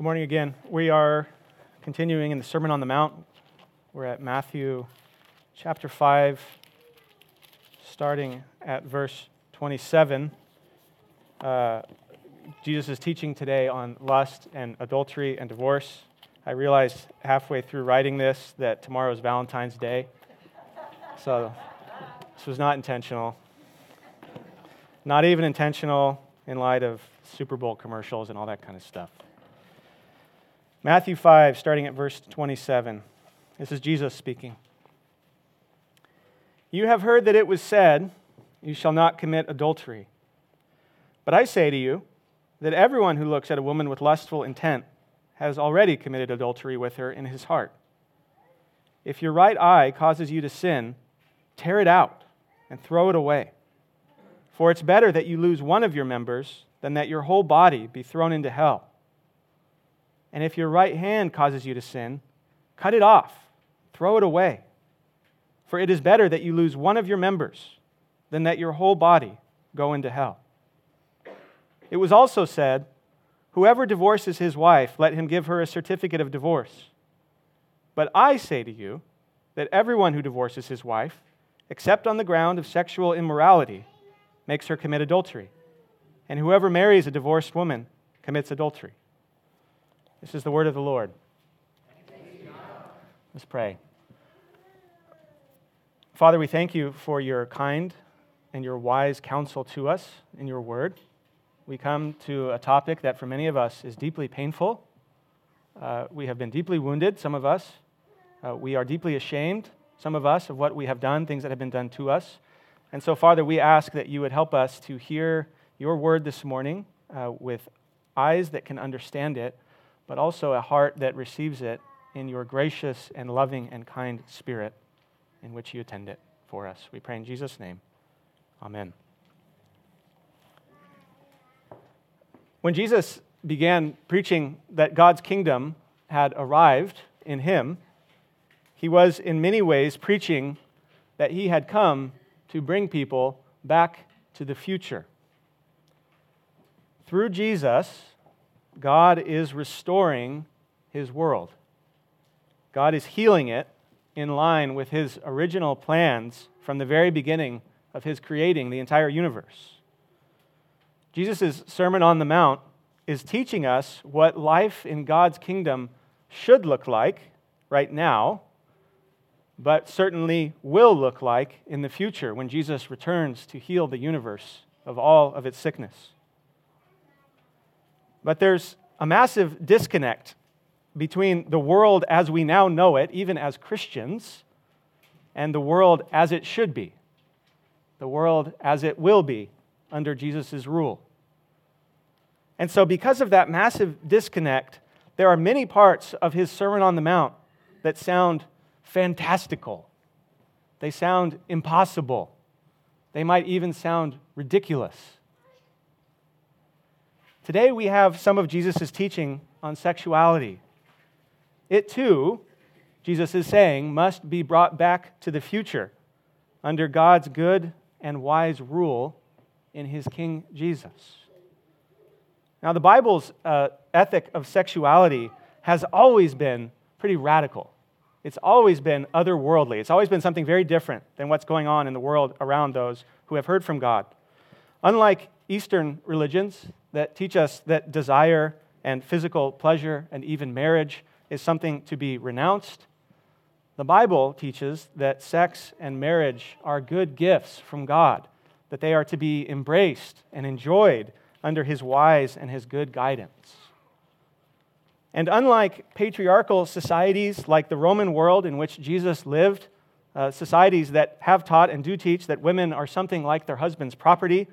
Good morning again. We are continuing in the Sermon on the Mount. We're at Matthew chapter 5, starting at verse 27. Uh, Jesus is teaching today on lust and adultery and divorce. I realized halfway through writing this that tomorrow is Valentine's Day. So this was not intentional. Not even intentional in light of Super Bowl commercials and all that kind of stuff. Matthew 5, starting at verse 27. This is Jesus speaking. You have heard that it was said, You shall not commit adultery. But I say to you that everyone who looks at a woman with lustful intent has already committed adultery with her in his heart. If your right eye causes you to sin, tear it out and throw it away. For it's better that you lose one of your members than that your whole body be thrown into hell. And if your right hand causes you to sin, cut it off, throw it away. For it is better that you lose one of your members than that your whole body go into hell. It was also said, Whoever divorces his wife, let him give her a certificate of divorce. But I say to you that everyone who divorces his wife, except on the ground of sexual immorality, makes her commit adultery. And whoever marries a divorced woman commits adultery. This is the word of the Lord. Let's pray. Father, we thank you for your kind and your wise counsel to us in your word. We come to a topic that for many of us is deeply painful. Uh, we have been deeply wounded, some of us. Uh, we are deeply ashamed, some of us, of what we have done, things that have been done to us. And so, Father, we ask that you would help us to hear your word this morning uh, with eyes that can understand it but also a heart that receives it in your gracious and loving and kind spirit in which you attend it for us. We pray in Jesus' name. Amen. When Jesus began preaching that God's kingdom had arrived in him, he was in many ways preaching that he had come to bring people back to the future. Through Jesus, God is restoring his world. God is healing it in line with his original plans from the very beginning of his creating the entire universe. Jesus' Sermon on the Mount is teaching us what life in God's kingdom should look like right now, but certainly will look like in the future when Jesus returns to heal the universe of all of its sickness. But there's a massive disconnect between the world as we now know it, even as Christians, and the world as it should be, the world as it will be under Jesus' rule. And so, because of that massive disconnect, there are many parts of his Sermon on the Mount that sound fantastical. They sound impossible. They might even sound ridiculous. Today we have some of Jesus' teaching on sexuality. It too, Jesus is saying, must be brought back to the future under God's good and wise rule in his King Jesus. Now, the Bible's uh, ethic of sexuality has always been pretty radical. It's always been otherworldly. It's always been something very different than what's going on in the world around those who have heard from God. Unlike Eastern religions that teach us that desire and physical pleasure and even marriage is something to be renounced, the Bible teaches that sex and marriage are good gifts from God, that they are to be embraced and enjoyed under His wise and His good guidance. And unlike patriarchal societies like the Roman world in which Jesus lived, uh, societies that have taught and do teach that women are something like their husband's property,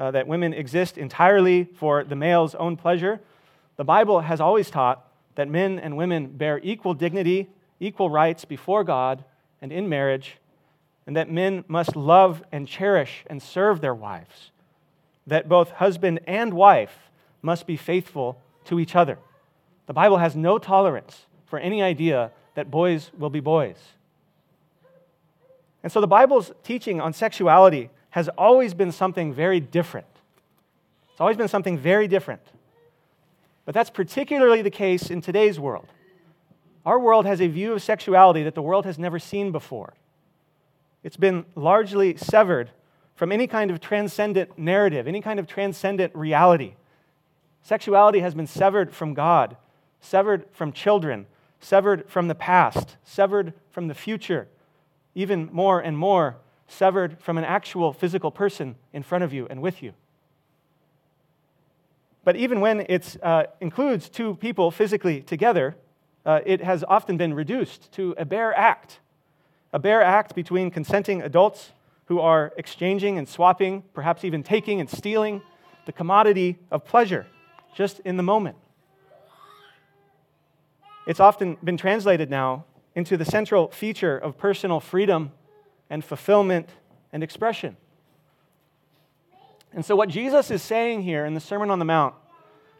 uh, that women exist entirely for the male's own pleasure, the Bible has always taught that men and women bear equal dignity, equal rights before God and in marriage, and that men must love and cherish and serve their wives, that both husband and wife must be faithful to each other. The Bible has no tolerance for any idea that boys will be boys. And so the Bible's teaching on sexuality has always been something very different. It's always been something very different. But that's particularly the case in today's world. Our world has a view of sexuality that the world has never seen before. It's been largely severed from any kind of transcendent narrative, any kind of transcendent reality. Sexuality has been severed from God, severed from children, severed from the past, severed from the future, even more and more severed from an actual physical person in front of you and with you. But even when it uh, includes two people physically together, uh, it has often been reduced to a bare act. A bare act between consenting adults who are exchanging and swapping, perhaps even taking and stealing the commodity of pleasure just in the moment. It's often been translated now into the central feature of personal freedom and fulfillment and expression. And so, what Jesus is saying here in the Sermon on the Mount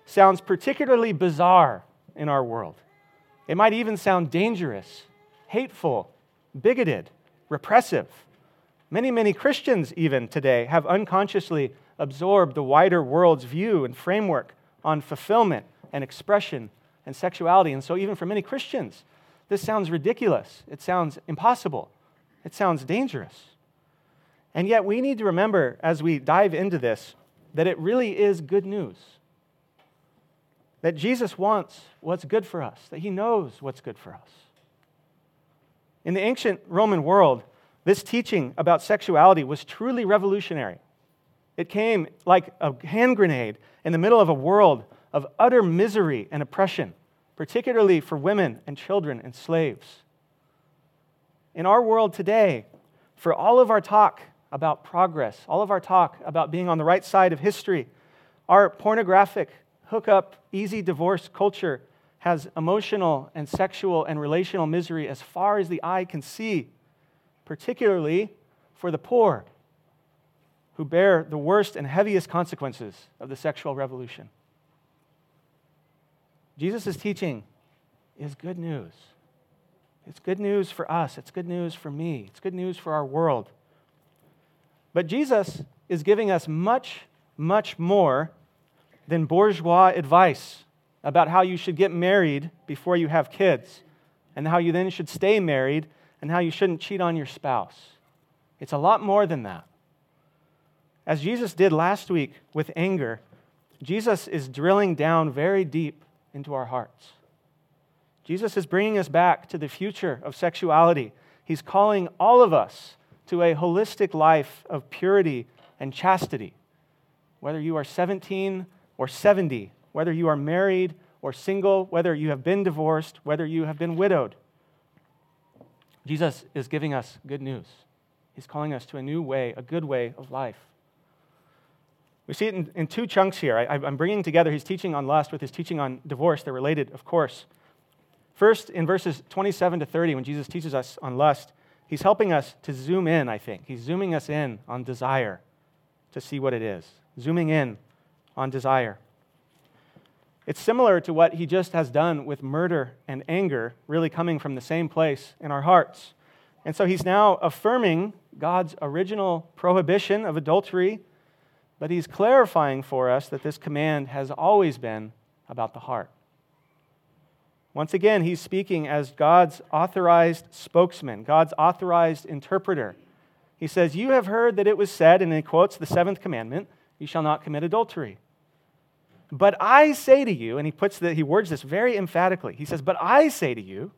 sounds particularly bizarre in our world. It might even sound dangerous, hateful, bigoted, repressive. Many, many Christians, even today, have unconsciously absorbed the wider world's view and framework on fulfillment and expression and sexuality. And so, even for many Christians, this sounds ridiculous. It sounds impossible. It sounds dangerous. And yet, we need to remember as we dive into this that it really is good news. That Jesus wants what's good for us, that he knows what's good for us. In the ancient Roman world, this teaching about sexuality was truly revolutionary. It came like a hand grenade in the middle of a world of utter misery and oppression, particularly for women and children and slaves. In our world today, for all of our talk about progress, all of our talk about being on the right side of history, our pornographic, hookup, easy divorce culture has emotional and sexual and relational misery as far as the eye can see, particularly for the poor who bear the worst and heaviest consequences of the sexual revolution. Jesus' teaching is good news. It's good news for us, it's good news for me, it's good news for our world. But Jesus is giving us much, much more than bourgeois advice about how you should get married before you have kids, and how you then should stay married, and how you shouldn't cheat on your spouse. It's a lot more than that. As Jesus did last week with anger, Jesus is drilling down very deep into our hearts. Jesus is bringing us back to the future of sexuality. He's calling all of us to a holistic life of purity and chastity. Whether you are 17 or 70, whether you are married or single, whether you have been divorced, whether you have been widowed. Jesus is giving us good news. He's calling us to a new way, a good way of life. We see it in, in two chunks here. I, I'm bringing together his teaching on lust with his teaching on divorce. They're related, of course. First, in verses 27 to 30, when Jesus teaches us on lust, he's helping us to zoom in, I think. He's zooming us in on desire to see what it is, zooming in on desire. It's similar to what he just has done with murder and anger, really coming from the same place in our hearts. And so he's now affirming God's original prohibition of adultery, but he's clarifying for us that this command has always been about the heart. Once again, he's speaking as God's authorized spokesman, God's authorized interpreter. He says, You have heard that it was said, and he quotes the seventh commandment, You shall not commit adultery. But I say to you, and he puts the, he words this very emphatically. He says, But I say to you,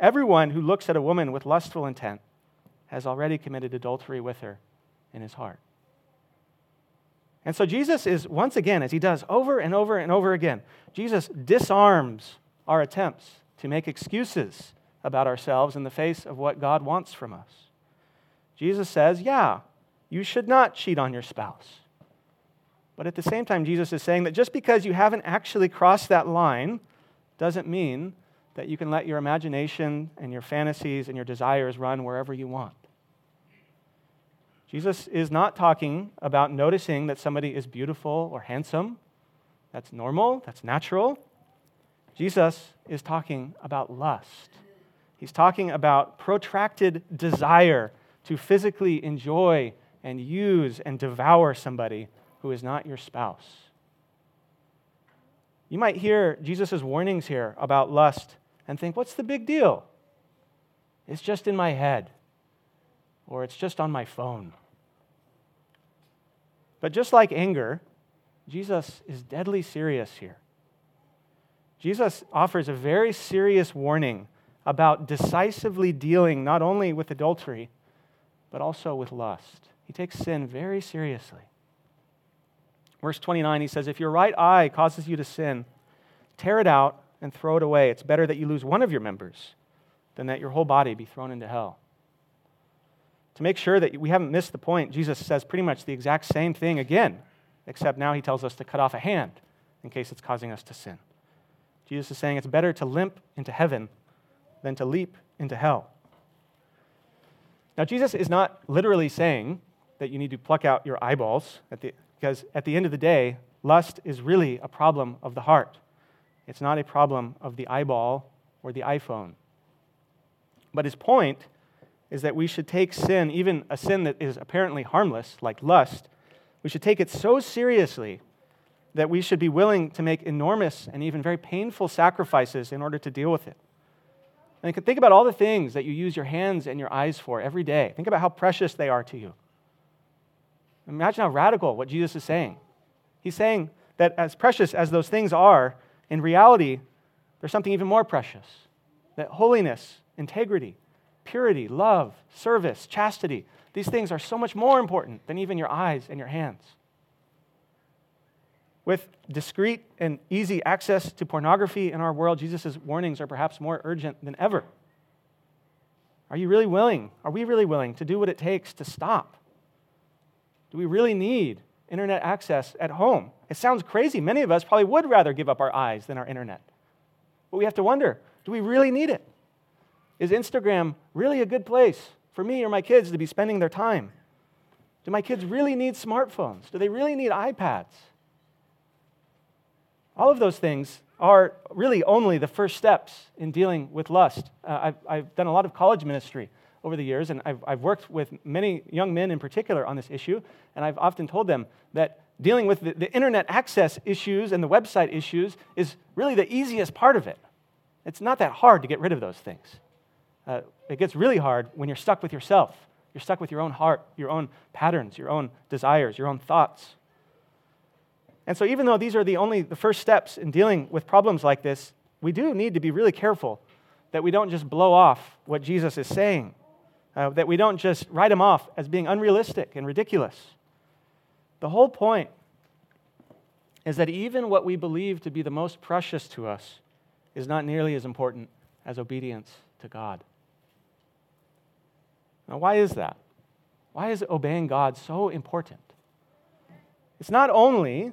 everyone who looks at a woman with lustful intent has already committed adultery with her in his heart. And so Jesus is, once again, as he does over and over and over again, Jesus disarms our attempts to make excuses about ourselves in the face of what God wants from us. Jesus says, Yeah, you should not cheat on your spouse. But at the same time, Jesus is saying that just because you haven't actually crossed that line doesn't mean that you can let your imagination and your fantasies and your desires run wherever you want. Jesus is not talking about noticing that somebody is beautiful or handsome. That's normal, that's natural. Jesus is talking about lust. He's talking about protracted desire to physically enjoy and use and devour somebody who is not your spouse. You might hear Jesus' warnings here about lust and think, what's the big deal? It's just in my head, or it's just on my phone. But just like anger, Jesus is deadly serious here. Jesus offers a very serious warning about decisively dealing not only with adultery, but also with lust. He takes sin very seriously. Verse 29, he says, If your right eye causes you to sin, tear it out and throw it away. It's better that you lose one of your members than that your whole body be thrown into hell. To make sure that we haven't missed the point, Jesus says pretty much the exact same thing again, except now he tells us to cut off a hand in case it's causing us to sin. Jesus is saying it's better to limp into heaven than to leap into hell. Now, Jesus is not literally saying that you need to pluck out your eyeballs, at the, because at the end of the day, lust is really a problem of the heart. It's not a problem of the eyeball or the iPhone. But his point is that we should take sin, even a sin that is apparently harmless, like lust, we should take it so seriously that we should be willing to make enormous and even very painful sacrifices in order to deal with it. And think about all the things that you use your hands and your eyes for every day. Think about how precious they are to you. Imagine how radical what Jesus is saying. He's saying that as precious as those things are, in reality, there's something even more precious that holiness, integrity, purity, love, service, chastity, these things are so much more important than even your eyes and your hands. With discreet and easy access to pornography in our world, Jesus' warnings are perhaps more urgent than ever. Are you really willing? Are we really willing to do what it takes to stop? Do we really need internet access at home? It sounds crazy. Many of us probably would rather give up our eyes than our internet. But we have to wonder do we really need it? Is Instagram really a good place for me or my kids to be spending their time? Do my kids really need smartphones? Do they really need iPads? All of those things are really only the first steps in dealing with lust. Uh, I've, I've, done a lot of college ministry over the years, and I've, I've worked with many young men in particular on this issue, and I've often told them that dealing with the, the internet access issues and the website issues is really the easiest part of it. It's not that hard to get rid of those things. Uh, it gets really hard when you're stuck with yourself. You're stuck with your own heart, your own patterns, your own desires, your own thoughts. And so, even though these are the only the first steps in dealing with problems like this, we do need to be really careful that we don't just blow off what Jesus is saying, uh, that we don't just write him off as being unrealistic and ridiculous. The whole point is that even what we believe to be the most precious to us is not nearly as important as obedience to God. Now, why is that? Why is obeying God so important? It's not only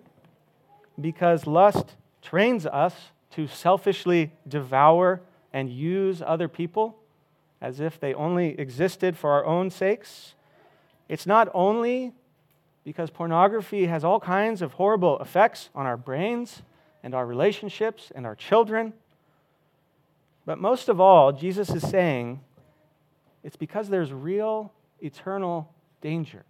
because lust trains us to selfishly devour and use other people as if they only existed for our own sakes. It's not only because pornography has all kinds of horrible effects on our brains and our relationships and our children. But most of all, Jesus is saying it's because there's real eternal danger.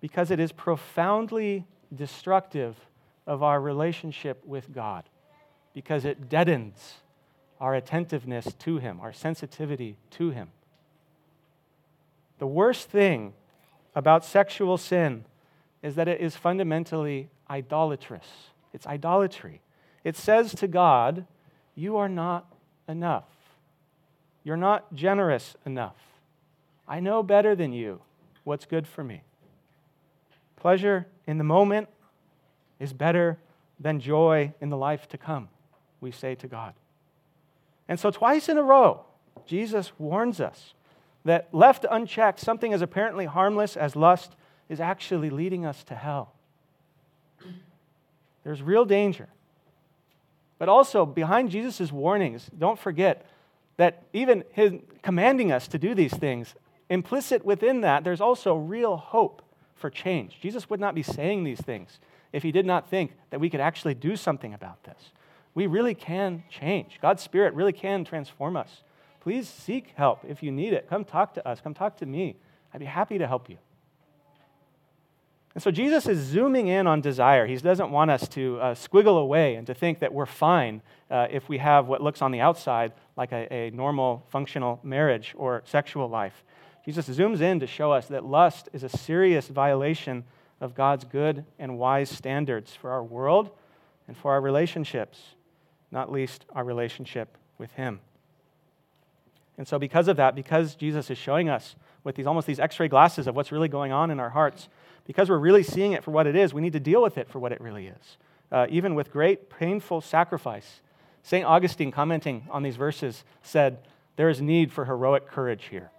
Because it is profoundly destructive of our relationship with God because it deadens our attentiveness to Him, our sensitivity to Him. The worst thing about sexual sin is that it is fundamentally idolatrous. It's idolatry. It says to God, You are not enough. You're not generous enough. I know better than you what's good for me. Pleasure in the moment is better than joy in the life to come, we say to God. And so, twice in a row, Jesus warns us that left unchecked, something as apparently harmless as lust is actually leading us to hell. There's real danger. But also, behind Jesus' warnings, don't forget that even his commanding us to do these things, implicit within that, there's also real hope for change. Jesus would not be saying these things if he did not think that we could actually do something about this. We really can change. God's Spirit really can transform us. Please seek help if you need it. Come talk to us. Come talk to me. I'd be happy to help you. And so Jesus is zooming in on desire. He doesn't want us to uh, squiggle away and to think that we're fine uh, if we have what looks on the outside like a, a normal, functional marriage or sexual life. Jesus zooms in to show us that lust is a serious violation of God's good and wise standards for our world and for our relationships, not least our relationship with Him. And so, because of that, because Jesus is showing us with these almost these x ray glasses of what's really going on in our hearts, because we're really seeing it for what it is, we need to deal with it for what it really is, uh, even with great painful sacrifice. St. Augustine, commenting on these verses, said, There is need for heroic courage here.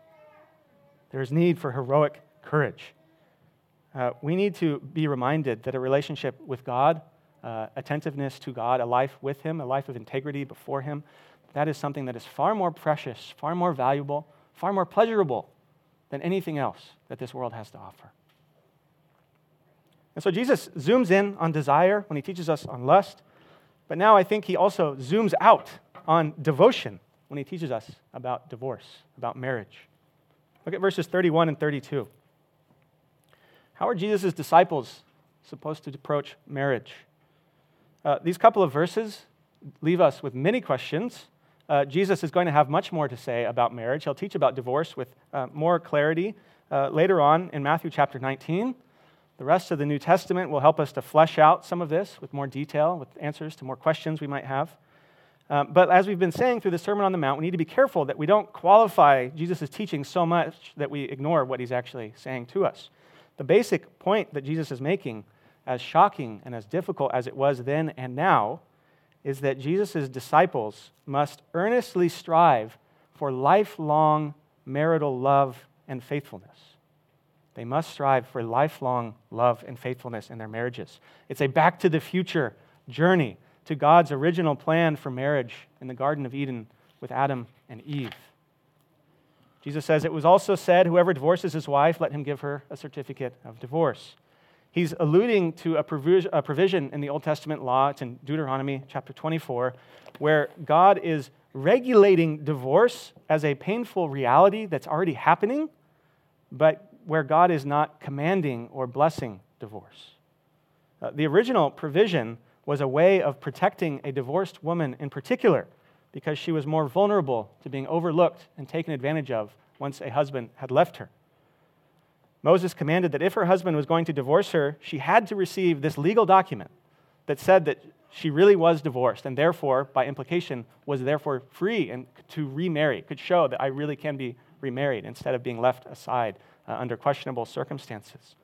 There is need for heroic courage. Uh, we need to be reminded that a relationship with God, uh, attentiveness to God, a life with Him, a life of integrity before Him, that is something that is far more precious, far more valuable, far more pleasurable than anything else that this world has to offer. And so Jesus zooms in on desire when he teaches us on lust, but now I think he also zooms out on devotion when he teaches us about divorce, about marriage. Look at verses 31 and 32. How are Jesus' disciples supposed to approach marriage? Uh, these couple of verses leave us with many questions. Uh, Jesus is going to have much more to say about marriage. He'll teach about divorce with uh, more clarity uh, later on in Matthew chapter 19. The rest of the New Testament will help us to flesh out some of this with more detail, with answers to more questions we might have. Um, but as we've been saying through the Sermon on the Mount, we need to be careful that we don't qualify Jesus' teaching so much that we ignore what he's actually saying to us. The basic point that Jesus is making, as shocking and as difficult as it was then and now, is that Jesus' disciples must earnestly strive for lifelong marital love and faithfulness. They must strive for lifelong love and faithfulness in their marriages. It's a back to the future journey to God's original plan for marriage in the Garden of Eden with Adam and Eve. Jesus says, It was also said, Whoever divorces his wife, let him give her a certificate of divorce. He's alluding to a provision in the Old Testament law. It's in Deuteronomy chapter 24, where God is regulating divorce as a painful reality that's already happening, but where God is not commanding or blessing divorce. Uh, the original provision was a way of protecting a divorced woman in particular because she was more vulnerable to being overlooked and taken advantage of once a husband had left her. Moses commanded that if her husband was going to divorce her, she had to receive this legal document that said that she really was divorced and therefore, by implication, was therefore free and to remarry, could show that I really can be remarried instead of being left aside uh, under questionable circumstances.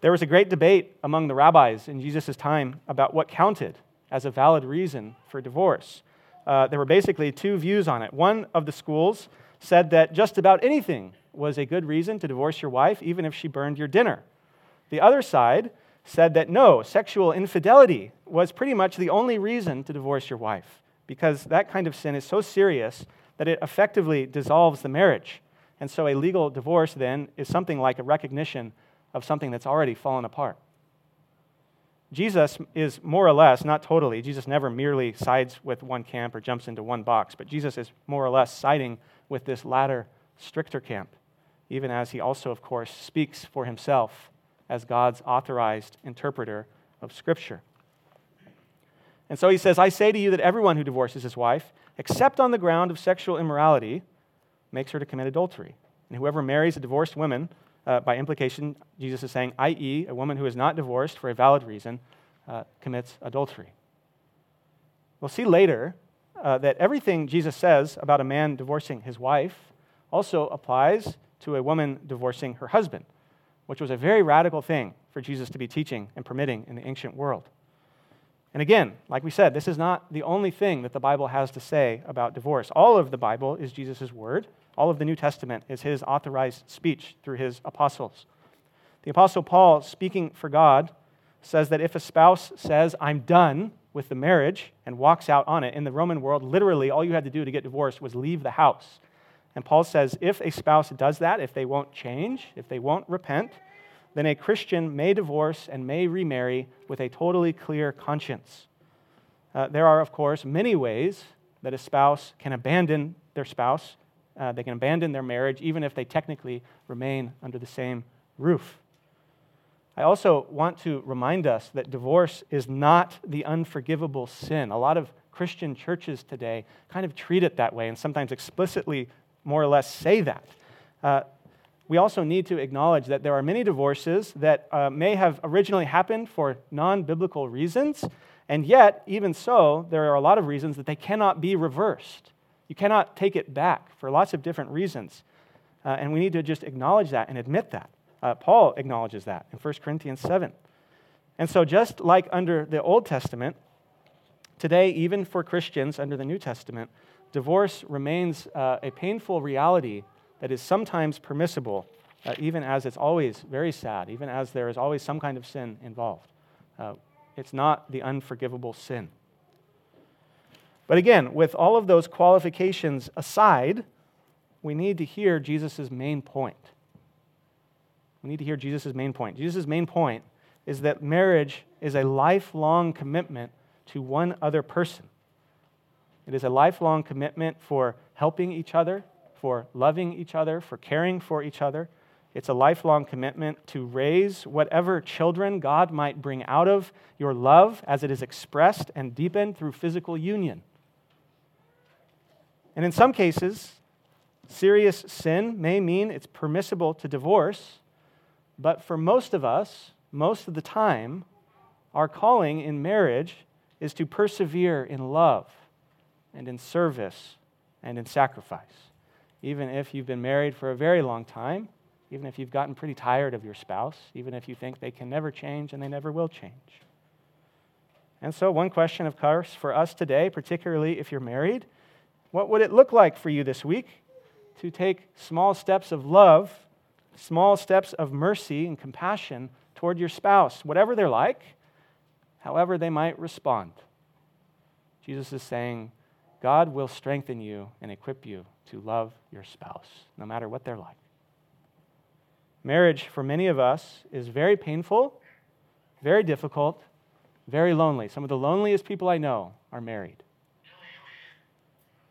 There was a great debate among the rabbis in Jesus' time about what counted as a valid reason for divorce. Uh, there were basically two views on it. One of the schools said that just about anything was a good reason to divorce your wife, even if she burned your dinner. The other side said that no, sexual infidelity was pretty much the only reason to divorce your wife, because that kind of sin is so serious that it effectively dissolves the marriage. And so a legal divorce then is something like a recognition of something that's already fallen apart. Jesus is more or less, not totally, Jesus never merely sides with one camp or jumps into one box, but Jesus is more or less siding with this latter, stricter camp, even as he also, of course, speaks for himself as God's authorized interpreter of Scripture. And so he says, I say to you that everyone who divorces his wife, except on the ground of sexual immorality, makes her to commit adultery. And whoever marries a divorced woman, uh, by implication, Jesus is saying, i.e., a woman who is not divorced for a valid reason, uh, commits adultery. We'll see later uh, that everything Jesus says about a man divorcing his wife also applies to a woman divorcing her husband, which was a very radical thing for Jesus to be teaching and permitting in the ancient world. And again, like we said, this is not the only thing that the Bible has to say about divorce. All of the Bible is Jesus' word. All of the New Testament is his authorized speech through his apostles. The Apostle Paul, speaking for God, says that if a spouse says, I'm done with the marriage, and walks out on it, in the Roman world, literally all you had to do to get divorced was leave the house. And Paul says if a spouse does that, if they won't change, if they won't repent, then a Christian may divorce and may remarry with a totally clear conscience. Uh, there are, of course, many ways that a spouse can abandon their spouse. Uh, they can abandon their marriage even if they technically remain under the same roof. I also want to remind us that divorce is not the unforgivable sin. A lot of Christian churches today kind of treat it that way and sometimes explicitly, more or less, say that. Uh, we also need to acknowledge that there are many divorces that uh, may have originally happened for non biblical reasons, and yet, even so, there are a lot of reasons that they cannot be reversed. You cannot take it back for lots of different reasons. Uh, and we need to just acknowledge that and admit that. Uh, Paul acknowledges that in 1 Corinthians 7. And so, just like under the Old Testament, today, even for Christians under the New Testament, divorce remains uh, a painful reality that is sometimes permissible, uh, even as it's always very sad, even as there is always some kind of sin involved. Uh, it's not the unforgivable sin. But again, with all of those qualifications aside, we need to hear Jesus' main point. We need to hear Jesus' main point. Jesus' main point is that marriage is a lifelong commitment to one other person. It is a lifelong commitment for helping each other, for loving each other, for caring for each other. It's a lifelong commitment to raise whatever children God might bring out of your love as it is expressed and deepened through physical union. And in some cases, serious sin may mean it's permissible to divorce, but for most of us, most of the time, our calling in marriage is to persevere in love and in service and in sacrifice even if you've been married for a very long time, even if you've gotten pretty tired of your spouse, even if you think they can never change and they never will change. And so, one question, of course, for us today, particularly if you're married, what would it look like for you this week to take small steps of love, small steps of mercy and compassion toward your spouse, whatever they're like, however they might respond? Jesus is saying, God will strengthen you and equip you to love your spouse, no matter what they're like. Marriage, for many of us, is very painful, very difficult, very lonely. Some of the loneliest people I know are married.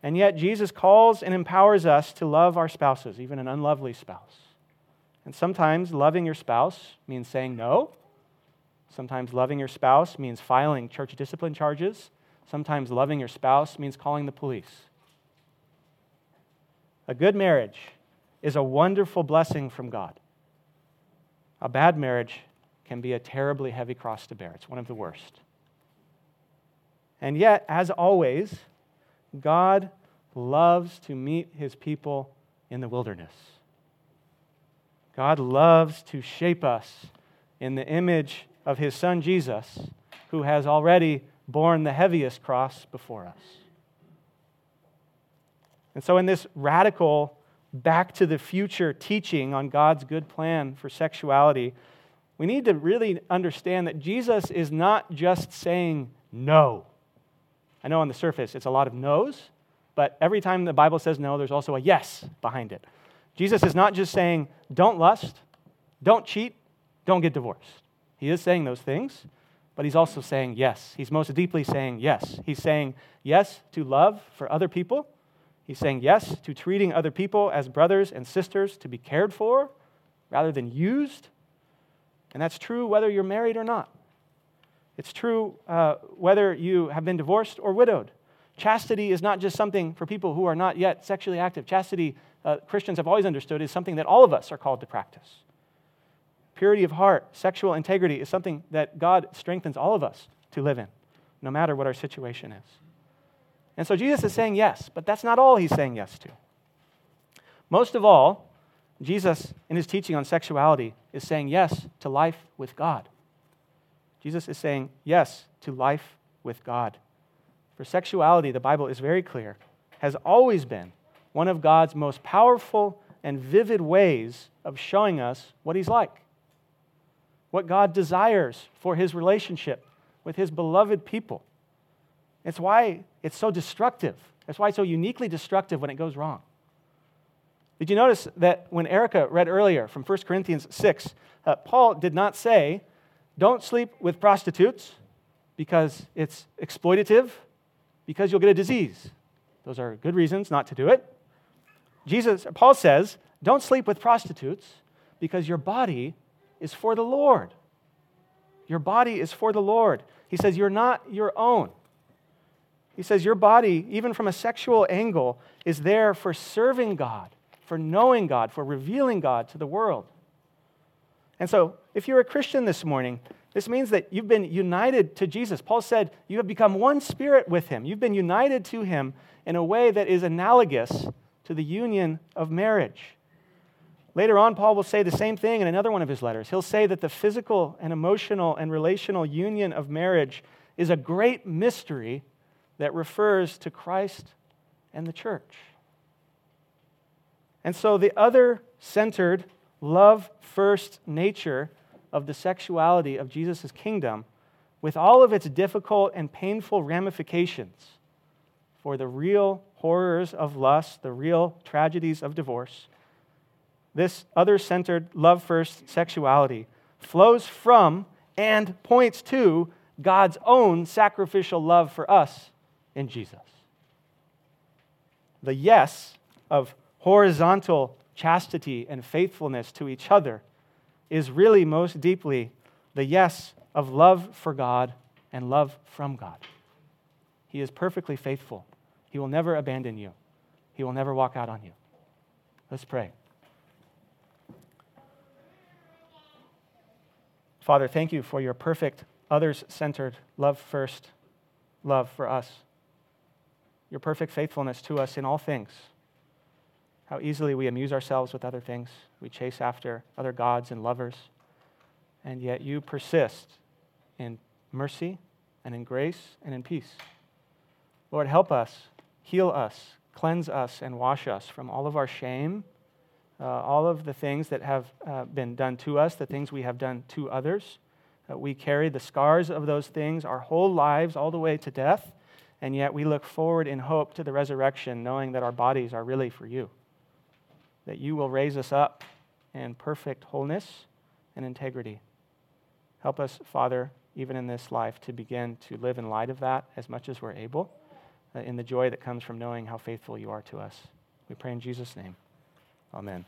And yet, Jesus calls and empowers us to love our spouses, even an unlovely spouse. And sometimes loving your spouse means saying no. Sometimes loving your spouse means filing church discipline charges. Sometimes loving your spouse means calling the police. A good marriage is a wonderful blessing from God. A bad marriage can be a terribly heavy cross to bear. It's one of the worst. And yet, as always, God loves to meet his people in the wilderness. God loves to shape us in the image of his son Jesus, who has already borne the heaviest cross before us. And so, in this radical, back to the future teaching on God's good plan for sexuality, we need to really understand that Jesus is not just saying no. I know on the surface it's a lot of no's, but every time the Bible says no, there's also a yes behind it. Jesus is not just saying, don't lust, don't cheat, don't get divorced. He is saying those things, but he's also saying yes. He's most deeply saying yes. He's saying yes to love for other people He's saying yes to treating other people as brothers and sisters to be cared for rather than used. And that's true whether you're married or not. It's true uh, whether you have been divorced or widowed. Chastity is not just something for people who are not yet sexually active. Chastity, uh, Christians have always understood, is something that all of us are called to practice. Purity of heart, sexual integrity is something that God strengthens all of us to live in, no matter what our situation is. And so Jesus is saying yes, but that's not all he's saying yes to. Most of all, Jesus, in his teaching on sexuality, is saying yes to life with God. Jesus is saying yes to life with God. For sexuality, the Bible is very clear, has always been one of God's most powerful and vivid ways of showing us what he's like, what God desires for his relationship with his beloved people. It's why it's so destructive. That's why it's so uniquely destructive when it goes wrong. Did you notice that when Erica read earlier from 1 Corinthians 6, uh, Paul did not say, don't sleep with prostitutes because it's exploitative, because you'll get a disease. Those are good reasons not to do it. Jesus, Paul says, don't sleep with prostitutes because your body is for the Lord. Your body is for the Lord. He says, You're not your own. He says, Your body, even from a sexual angle, is there for serving God, for knowing God, for revealing God to the world. And so, if you're a Christian this morning, this means that you've been united to Jesus. Paul said, You have become one spirit with him. You've been united to him in a way that is analogous to the union of marriage. Later on, Paul will say the same thing in another one of his letters. He'll say that the physical and emotional and relational union of marriage is a great mystery that refers to Christ and the church. And so, the other centered, love first nature of the sexuality of Jesus' kingdom, with all of its difficult and painful ramifications for the real horrors of lust, the real tragedies of divorce, this other centered, love first sexuality flows from and points to God's own sacrificial love for us in Jesus. The yes of horizontal chastity and faithfulness to each other is really most deeply the yes of love for God and love from God. He is perfectly faithful. He will never abandon you, He will never walk out on you. Let's pray. Father, thank you for your perfect, others centered, love first love for us. Your perfect faithfulness to us in all things. How easily we amuse ourselves with other things. We chase after other gods and lovers. And yet you persist in mercy and in grace and in peace. Lord, help us, heal us, cleanse us, and wash us from all of our shame uh, all of the things that have uh, been done to us, the things we have done to others. Uh, we carry the scars of those things our whole lives, all the way to death, and yet we look forward in hope to the resurrection, knowing that our bodies are really for you. That you will raise us up in perfect wholeness and integrity. Help us, Father, even in this life, to begin to live in light of that as much as we're able, uh, in the joy that comes from knowing how faithful you are to us. We pray in Jesus' name. Amen.